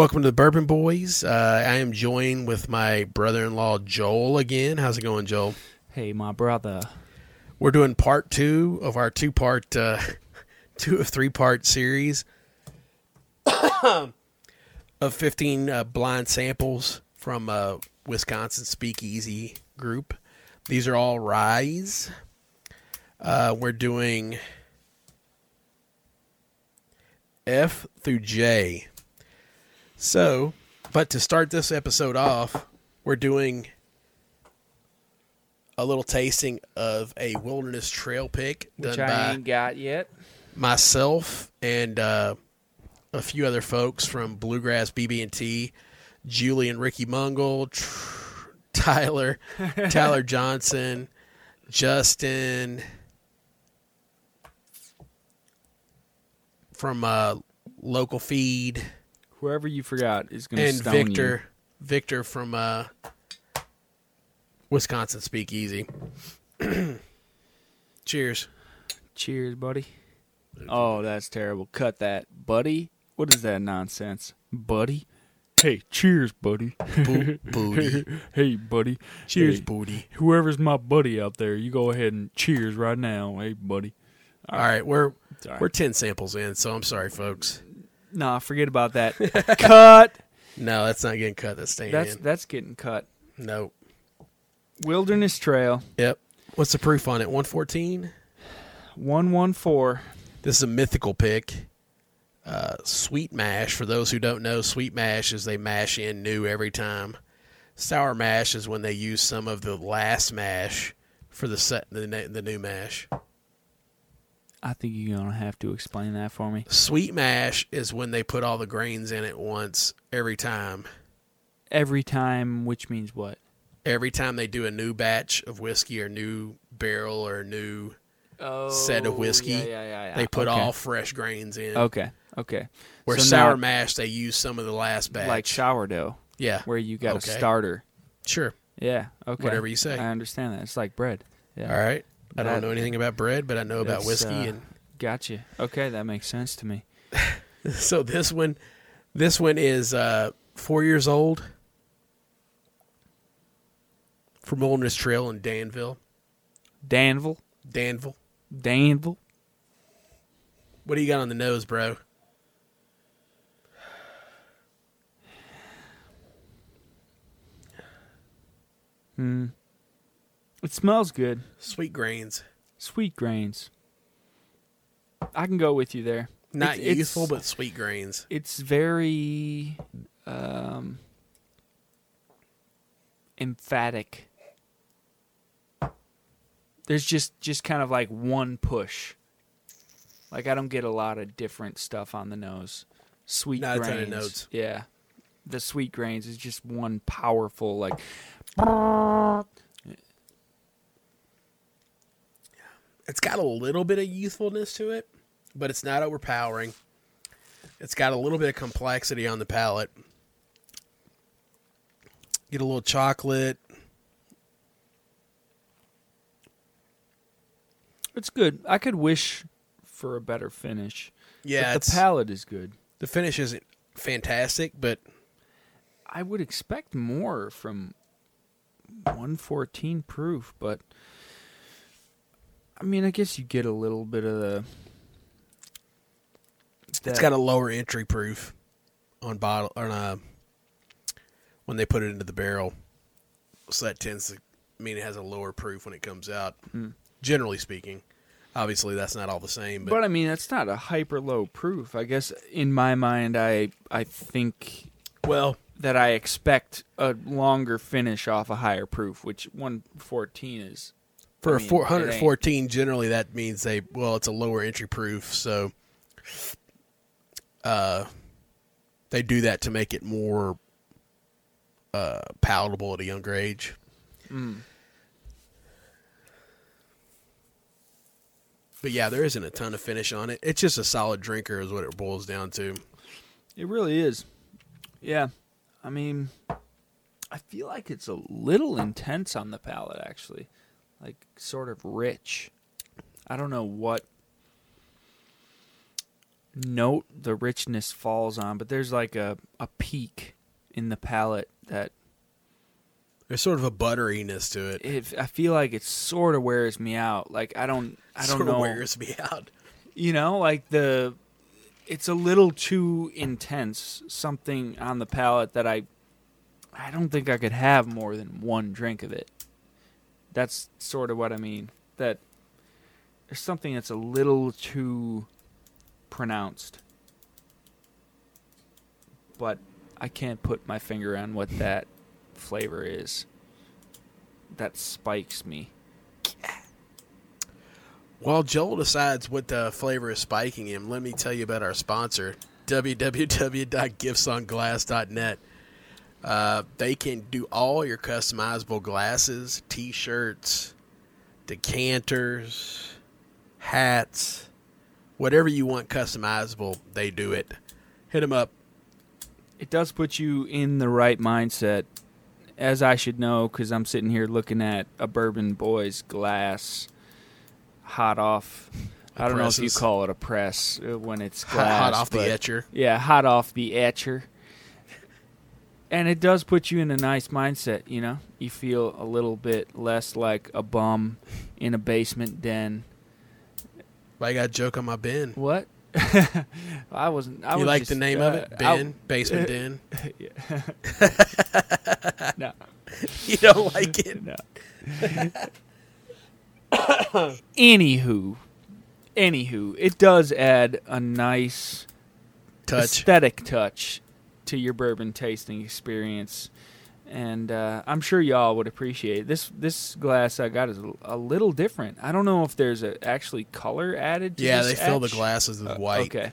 Welcome to the Bourbon Boys. Uh, I am joined with my brother-in-law Joel again. How's it going, Joel? Hey, my brother. We're doing part two of our two-part, uh, two of three-part series of fifteen uh, blind samples from uh, Wisconsin Speakeasy Group. These are all ryes. Uh, we're doing F through J. So, but to start this episode off, we're doing a little tasting of a wilderness trail pick Which done I by ain't got yet. myself and uh, a few other folks from Bluegrass BB&T, Julie and Ricky Mungle, Tr- Tyler, Tyler Johnson, Justin from uh, local feed, Whoever you forgot is going to and stone Victor, Victor from uh, Wisconsin Speakeasy. Cheers. Cheers, buddy. Oh, that's terrible. Cut that, buddy. What is that nonsense, buddy? Hey, cheers, buddy. Bo- booty. hey, buddy. Cheers, Hey, booty. Whoever's my buddy out there, you go ahead and cheers right now. Hey, buddy. All right, we're Sorry. we're ten samples in, so I'm sorry, folks. Nah, forget about that. cut. No, that's not getting cut. That's staying That's in. that's getting cut. Nope. Wilderness Trail, Yep. What's the proof on it? 114. one one four. This is a mythical pick. Uh, sweet mash. For those who don't know, sweet mash is they mash in new every time. Sour mash is when they use some of the last mash for the set the ne- the new mash. I think you're gonna have to explain that for me. Sweet mash is when they put all the grains in at once every time. Every time, which means what? Every time they do a new batch of whiskey or new barrel or new set of oh, whiskey, Oh, Yeah, yeah, yeah, yeah. they put okay. all fresh grains in. Okay, okay. Where So sour not mash, they use some of the last batch. like sourdough, yeah, where you got Okay. a starter. sure. Yeah. Okay. Whatever you say. I understand that. It's like bread. Yeah. All right. I don't That- know anything about bread, but I know about whiskey, uh, and Gotcha. Okay, that makes sense to me. so this one, this one is uh, four years old from Wilderness Trail in Danville. Danville. Danville. Danville. What do you got on the nose, bro? Hmm. It smells good. Sweet grains. Sweet grains. I can go with you there. Not It's- it's- youthful, but sweet grains. It's very um, emphatic. There's just just kind of like one push. Like I don't get a lot of different stuff on the nose. Sweet Not a grains. ton of notes. Yeah. The sweet grains is just one powerful like It's got a little bit of youthfulness to it, but it's not overpowering. It's got a little bit of complexity on the palate. Get a little chocolate. it's good. I could wish for a better finish. Yeah, the palate is good. the finish isn't fantastic, but I would expect more from 114 proof, but I mean, I guess you get a little bit of the. it's that- got a lower entry proof on bottle on uh, when they put it into the barrel. So that tends to mean it has a lower proof when it comes out. Generally speaking, obviously that's not all the same, but, but I mean, that's not a hyper low proof. I guess in my mind, I I think well, that I expect a longer finish off a higher proof, which 114 is. For I a mean, it 414, generally that means they well, it's a lower entry proof, so uh, they do that to make it more uh, palatable at a younger age. But yeah, there isn't a ton of finish on it. It's just a solid drinker, is what it boils down to. It really is. Yeah. I mean, I feel like it's a little intense on the palate, actually. Like, sort of rich. I don't know what. note the richness falls on, but there's like a, a peak in the palate that There's sort of a butteriness to it. it, I feel like it sort of wears me out. Like I don't I don't sort know. of wears me out. You know, like the it's a little too intense. Something on the palate that I I don't think I could have more than one drink of it. That's sort of what I mean. That there's something that's a little too pronounced. But I can't put my finger on what that flavor is. That spikes me. While Joel decides what the flavor is spiking him, let me tell you about our sponsor, www.giftsonglass.net. Uh, they can do all your customizable glasses, t-shirts, decanters, hats, whatever you want customizable, they do it. Hit them up. it does put you in the right mindset, as I should know, because I'm sitting here looking at a Bourbon Boys glass, hot off. I don't know if you call it a press uh, when it's Hot, glass. hot off the etcher. Yeah, hot off the etcher. And it does put you in a nice mindset, you know? You feel a little bit less like a bum in a basement den. Well I got a joke on my bin. What? I wasn't. I you was like just, the name uh, of it? I- Bin? Basement den? no. You don't like it? No. anywho, anywho, it does add a nice Touch. aesthetic touch to your bourbon tasting experience, and uh, I'm sure y'all would appreciate it. this. This glass I got is a, little different. I don't know if there's a, actually color added. to this. Yeah, they fill the glasses with Uh, white. Okay,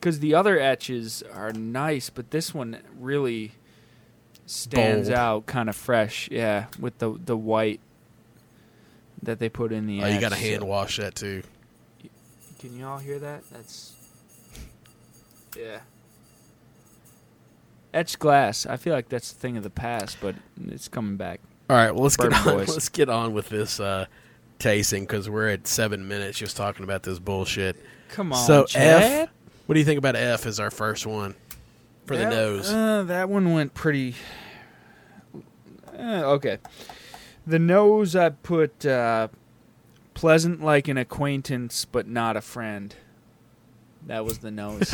because the other etches are nice, but this one really stands Bold. out, kind of fresh. Yeah, with the the white that they put in the. Oh, you got to hand so- wash that too. Can you all hear that? That's yeah. Etched glass. I feel like that's a thing of the past, but it's coming back. All right, well let's get on. boys. Let's get on with this uh, tasting because we're at seven minutes just talking about this bullshit. Come on, so Chad. F. What do you think about F as our first one for the nose? Uh, that one went pretty. Uh, okay. The nose, I put uh, pleasant like an acquaintance, but not a friend. That was the nose.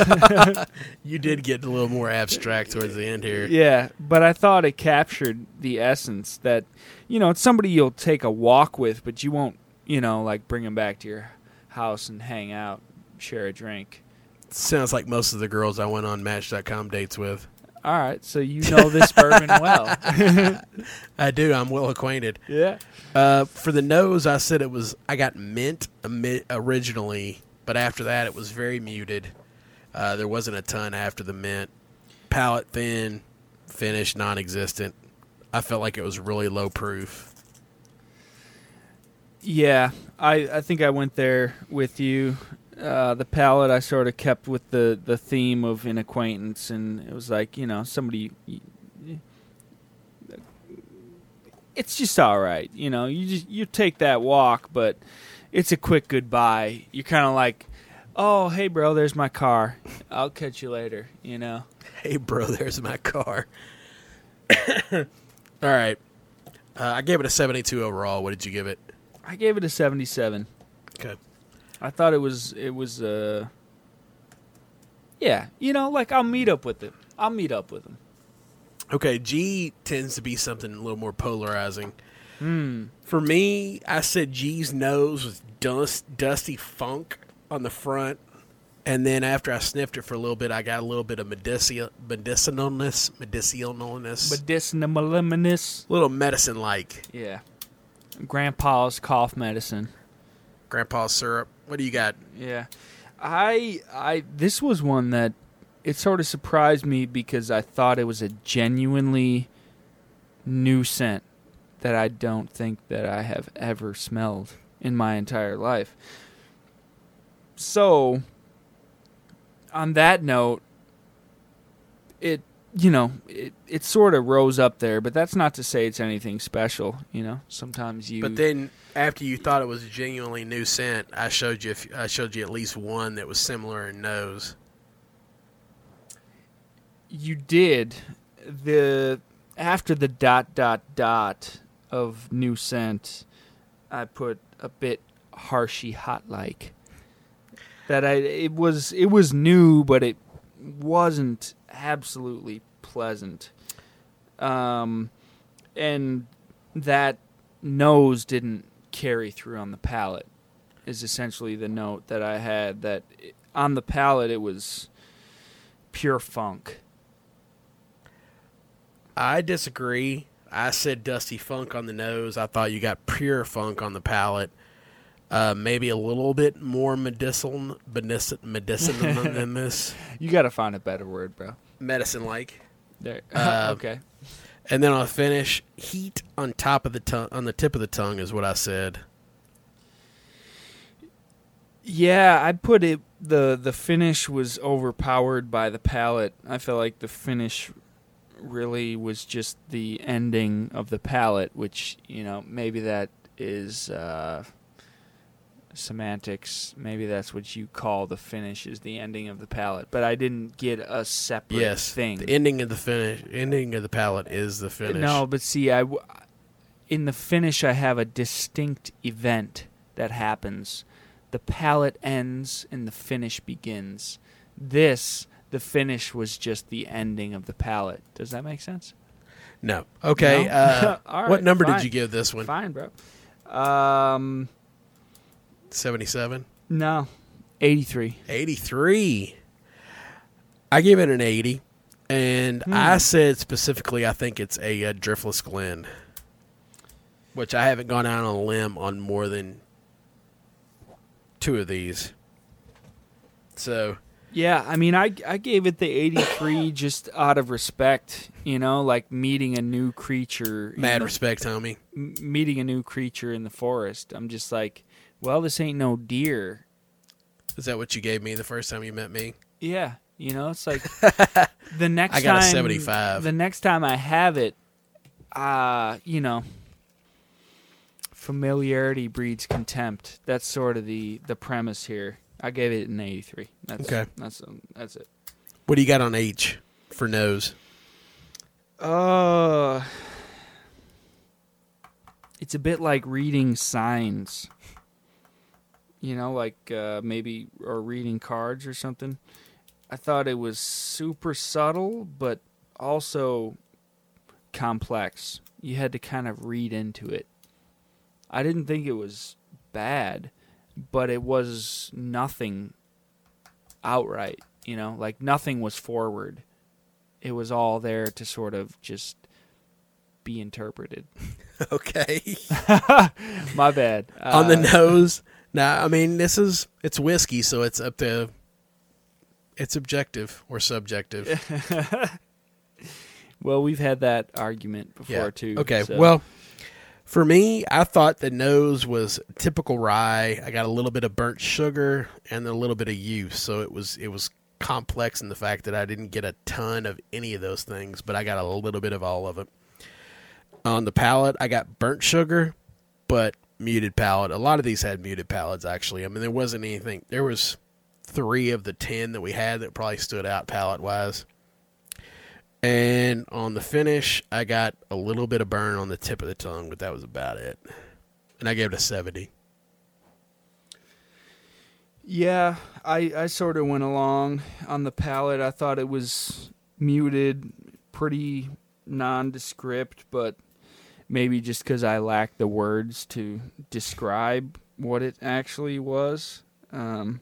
you did get a little more abstract towards the end here. yeah, but I thought it captured the essence that, you know, it's somebody you'll take a walk with, but you won't, you know, like bring them back to your house and hang out, share a drink. Sounds like most of the girls I went on Match.com dates with. All right, so you know this bourbon well. I do. I'm well acquainted. yeah. Uh, for the nose, I said it was. I got mint originally, but after that, it was very muted. Uh, there wasn't a ton after the mint. Palate thin, finish non-existent. I felt like it was really low proof. Yeah, I, I think I went there with you. Uh, the palate I sort of kept with the, the theme of an acquaintance, and it was like you know somebody. It's just all right, you know. You just you take that walk, but it's a quick goodbye. You're kind of like, oh hey bro, there's my car. I'll catch you later. You know. Hey, bro, there's my car. All right. Uh, I gave it a 72 overall. What did you give it? I gave it a 77. Okay. I thought it was it was uh yeah, you know, like I'll meet up with them. I'll meet up with them. Okay, G tends to be something a little more polarizing. Hmm. For me, I said G's nose was dust, dusty funk on the front, and then after I sniffed it for a little bit, I got a little bit of medici- medicinalness, medicinalness, Medicinal little medicine like Yeah. Grandpa's cough medicine. grandpa's syrup. What do you got? Yeah. I I this was one that it sort of surprised me because I thought it was a genuinely new scent that I don't think that I have ever smelled in my entire life. So on that note, it you know, it, it sort of rose up there, but that's not to say it's anything special. You know, sometimes you. But then after you thought it was a genuinely new scent, I showed you I showed you at least one that was similar in nose. you did the after the dot dot dot of new scent. I put a bit harshy hot like that. I it was it was new, but it wasn't absolutely pleasant. Um, and that nose didn't carry through on the palate. Is essentially the note that I had. That it- on the palate it was pure funk. I disagree. I said dusty funk on the nose. I thought you got pure funk on the palate. Uh, maybe a little bit more medicinal, medicinal, medicinal than this, You got to find a better word, bro. medicine like. There. Uh, okay. And then I'll finish, heat on top of the tongue, on the tip of the tongue is what I said. Yeah, I put it. the The finish was overpowered by the palate. I felt like the finish really was just the ending of the palate, which you know maybe that is uh, semantics. Maybe that's what you call the finish is the ending of the palate. But I didn't get a separate Yes, thing. the ending of the finish, ending of the palate is the finish. No, but see, I w- in the finish I have a distinct event that happens. The palate ends and the finish begins. This, the finish was just the ending of the palate. Does that make sense? no. Okay. No? Uh, All right, what number fine. did you give this one? Fine, bro. Um, Seventy-seven. no, eighty-three. 83. I give it an 80. And Hmm. I said specifically, I think it's a, uh driftless Glen, which I haven't gone out on a limb on more than two of these. So, Yeah, I mean, I I gave it the eighty-three just out of respect. You know, like meeting a new creature. mad the- respect, homie. meeting a new creature in the forest. I'm just like, well, this ain't no deer. Is that what you gave me the first time you met me? Yeah, you know, it's like the next I got a 75. The next time I have it, uh, you know, familiarity breeds contempt. That's sort of the the premise here. I gave it an 83. That's Okay. That's um, that's it. What do you got on H for nose? Uh it's a bit like reading signs. You know, like uh, maybe or reading cards or something. I thought it was super subtle, but also complex. You had to kind of read into it. I didn't think it was bad, but it was nothing outright. You know, like nothing was forward it was all there to sort of just be interpreted. Okay. My bad. on the Uh, nose. Now, I mean, this is it's whiskey, so it's up to it's objective or subjective. well, we've had that argument before Yeah. too. Okay. so- Well, for me, I thought the nose was typical rye. I got a little bit of burnt sugar and a little bit of yeast, so it was it was complex in the fact that I didn't get a ton of any of those things, but I got a little bit of all of it. On the palate, I got burnt sugar, but muted palate. A lot of these had muted palates actually. I mean, there wasn't anything. There was three of the ten that we had that probably stood out palate wise. And on the finish, I got a little bit of burn on the tip of the tongue, but that was about it. And I gave it a 70. yeah, I I sort of went along on the palate. I thought it was muted, pretty nondescript, but maybe just because I lacked the words to describe what it actually was. Um,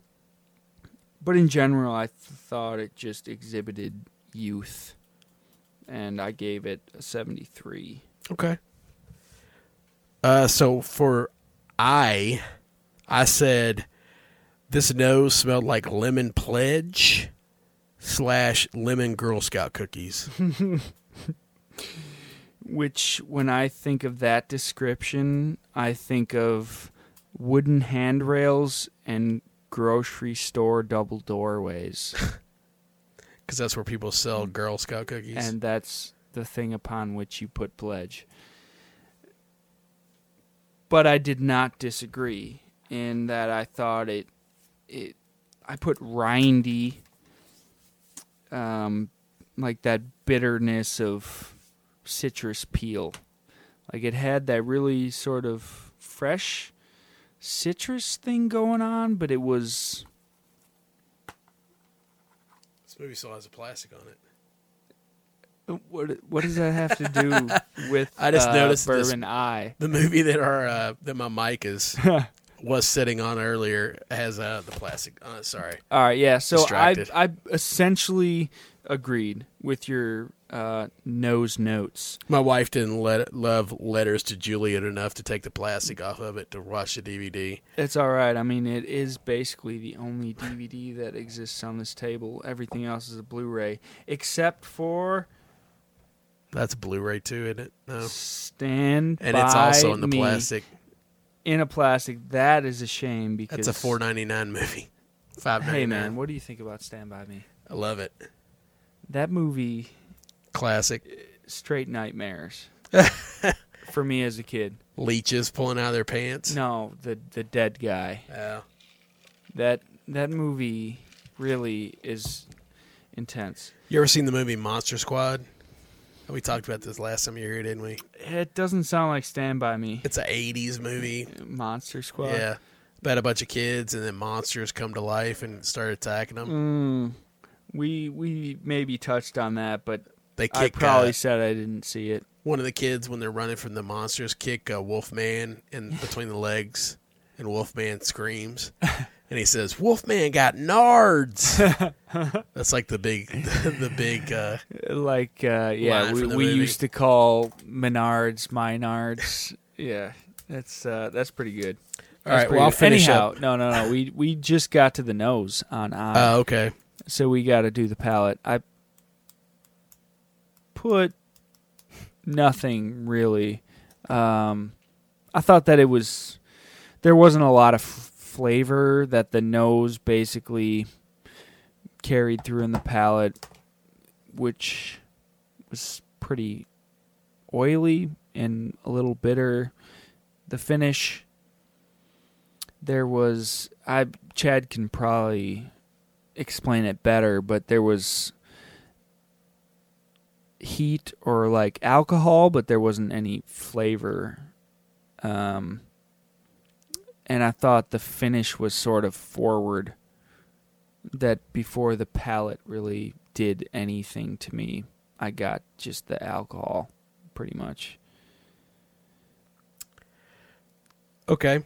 but in general, I th- thought it just exhibited youth, and I gave it a seventy-three. Okay. Uh, so for I, I said this nose smelled like lemon pledge slash lemon Girl Scout cookies. Which, when I think of that description, I think of wooden handrails and grocery store double doorways. because that's where people Mm. sell Girl Scout cookies. and that's the thing upon which you put pledge. But I did not disagree in that I thought it it I put rindy um like that bitterness of citrus peel. Like it had that really sort of fresh citrus thing going on, but it was this movie still has a plastic on it. what what does that have to do with I just uh, noticed this- bourbon eye? The movie that our uh, that my mic is was sitting on earlier has uh, the plastic on it. Sorry. All right, yeah. So I I essentially agreed with your uh, nose notes. My wife didn't let love letters to Juliet enough to take the plastic off of it to watch the DVD. It's all right. I mean, it is basically the only DVD that exists on this table. Everything else is a Blu-ray, except for That's Blu-ray too, isn't it? No. Stand And it's also in the plastic. in a plastic. That is a shame because That's a four ninety nine movie. Five. Hey man, what do you think about Stand by Me? I love it. That movie, Classic. straight nightmares for me as a kid. Leeches pulling out of their pants. No, the the dead guy. Yeah. That that movie really is intense. You ever seen the movie Monster Squad? We talked about this last time you were here, didn't we? It doesn't sound like Stand by Me. It's an '80s movie. Monster Squad. Yeah, about a bunch of kids, and then monsters come to life and start attacking them. Mm, we we maybe touched on that, but They I probably uh, said I didn't see it. one of the kids when they're running from the monsters. Kick uh, Wolfman in between the legs, and Wolfman screams, and he says, "Wolfman got nards." That's like the big, the big. Uh, Like uh, yeah, we we used to call Menards Minards. yeah, that's uh, that's pretty good. all That's right, well I'll finish Anyhow, up. no, no, no. We we just got to the nose on I. Oh, okay. So we got to do the palate. I put nothing really. Um, I thought that it was there wasn't a lot of f- flavor that the nose basically carried through in the palate, which was pretty oily and a little bitter. The finish there was I Chad can probably explain it better, but there was heat or like alcohol, but there wasn't any flavor. Um, and I thought the finish was sort of forward. That before the palate really did anything to me, I got just the alcohol, pretty much. Okay.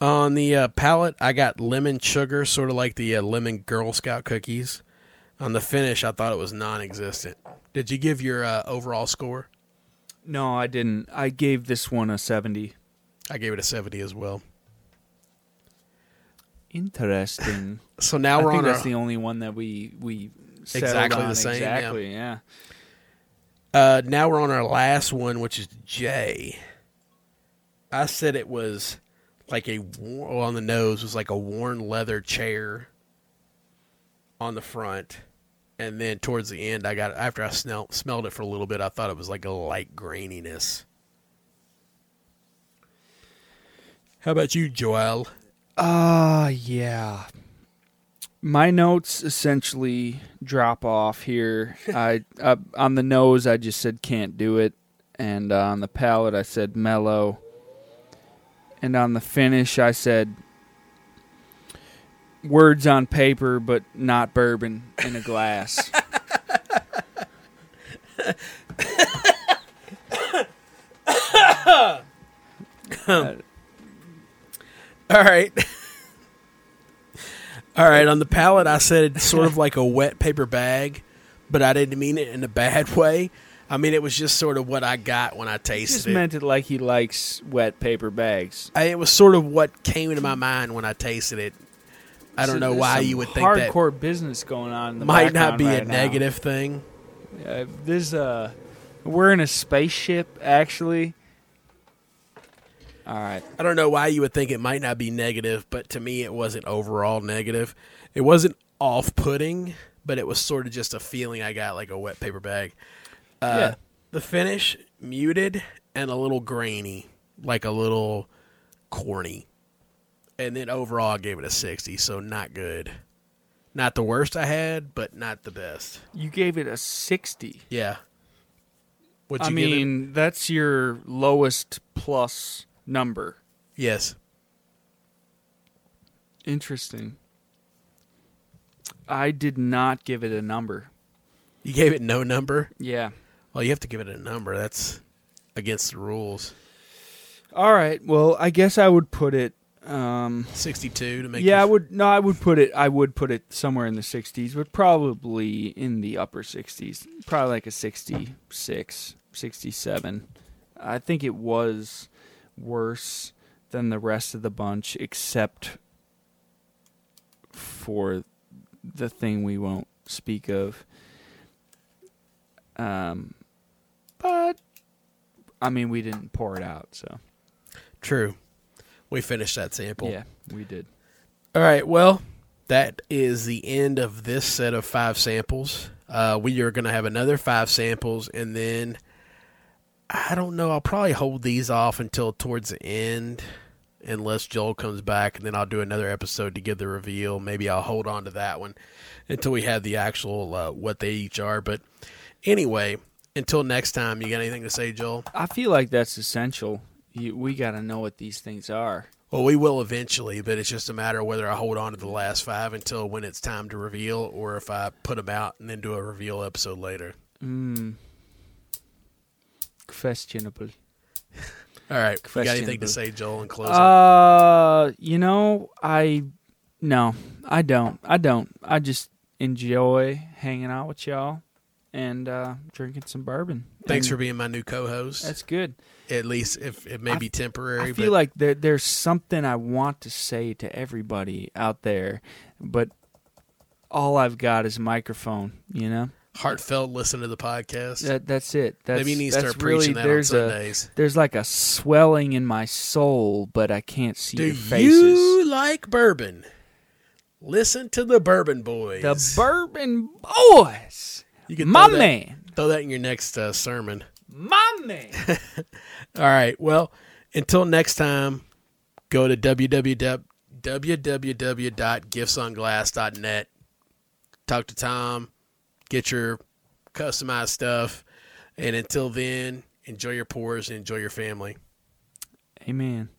On the uh, palate, I got lemon sugar, sort of like the uh, lemon Girl Scout cookies. On the finish, I thought it was non-existent. Did you give your uh, overall score? No, I didn't. I gave this one a seventy. I gave it a seventy as well. Interesting. So now I we're think on that's our, the only one that we we settled Exactly the on. same, yeah. Exactly, yeah. uh, now we're on our last one, which is J. I said it was like a on the nose was like a worn leather chair on the front, and then towards the end, I got after I smelled smelled it for a little bit, I thought it was like a light graininess. How about you, Joel? Uh yeah. My notes essentially drop off here. I uh, on the nose I just said can't do it, and uh, on the palate I said mellow, and on the finish I said words on paper but not bourbon in a glass. Uh, All right. All right, on the palate, I said it's sort of like a wet paper bag, but I didn't mean it in a bad way. I mean, it was just sort of what I got when I tasted just it. meant it like he likes wet paper bags. I, it was sort of what came into my mind when I tasted it. I don't So know why you would think that hardcore business going on. In the might not be a now. negative thing. Uh, there's a we're in a spaceship actually. All right. I don't know why you would think it might not be negative, but to me, it wasn't overall negative. It wasn't off putting, but it was sort of just a feeling I got like a wet paper bag. Uh, Yeah. The finish muted and a little grainy, like a little corny. And then overall, I gave it a 60, so not good. Not the worst I had, but not the best. You gave it a 60. Yeah. What'd I you give it? mean, that's your lowest plus number. Yes. Interesting. I did not give it a number. You gave it no number? Yeah. Well, you have to give it a number. That's against the rules. All right. Well, I guess I would put it. Um, 62 to make yeah, I would. No, I would put it. I would put it somewhere in the 60s, but probably in the upper 60s. Probably like a 66, 67. I think it was worse than the rest of the bunch, except for the thing we won't speak of. Um, but I mean, we didn't pour it out, so True. We finished that sample. yeah, we did. All right. Well, that is the end of this set of five samples. Uh, we are going to have another five samples, and then I don't know. I'll probably hold these off until towards the end, unless Joel comes back, and then I'll do another episode to give the reveal. Maybe I'll hold on to that one until we have the actual uh, what they each are. But anyway, until next time, you got anything to say, Joel? I feel like that's essential. You, we got to know what these things are. Well, we will eventually, but it's just a matter of whether I hold on to the last five until when it's time to reveal, or if I put them out and then do a reveal episode later. Mm. Questionable. All right, you got anything to say, Joel, in closing? Uh, you know, I no, I don't. I don't. I just enjoy hanging out with y'all and uh, drinking some bourbon. Thanks And for being my new co-host. That's good. At least if it may be temporary, I feel but like there, there's something I want to say to everybody out there, but all I've got is a microphone. You know, heartfelt listen to the podcast. that that's it. That's, Maybe you need to start really, preaching that on there's a Sundays. there's like a swelling in my soul, but I can't see Do your faces. you like bourbon? Listen to the Bourbon Boys. The Bourbon Boys, you can my throw that, man, Throw that in your next uh, sermon. my man. All right. Well, until next time, go to www www.giftsonglass.net. Talk to Tom. Get your customized stuff. And until then, enjoy your pours and enjoy your family. Amen.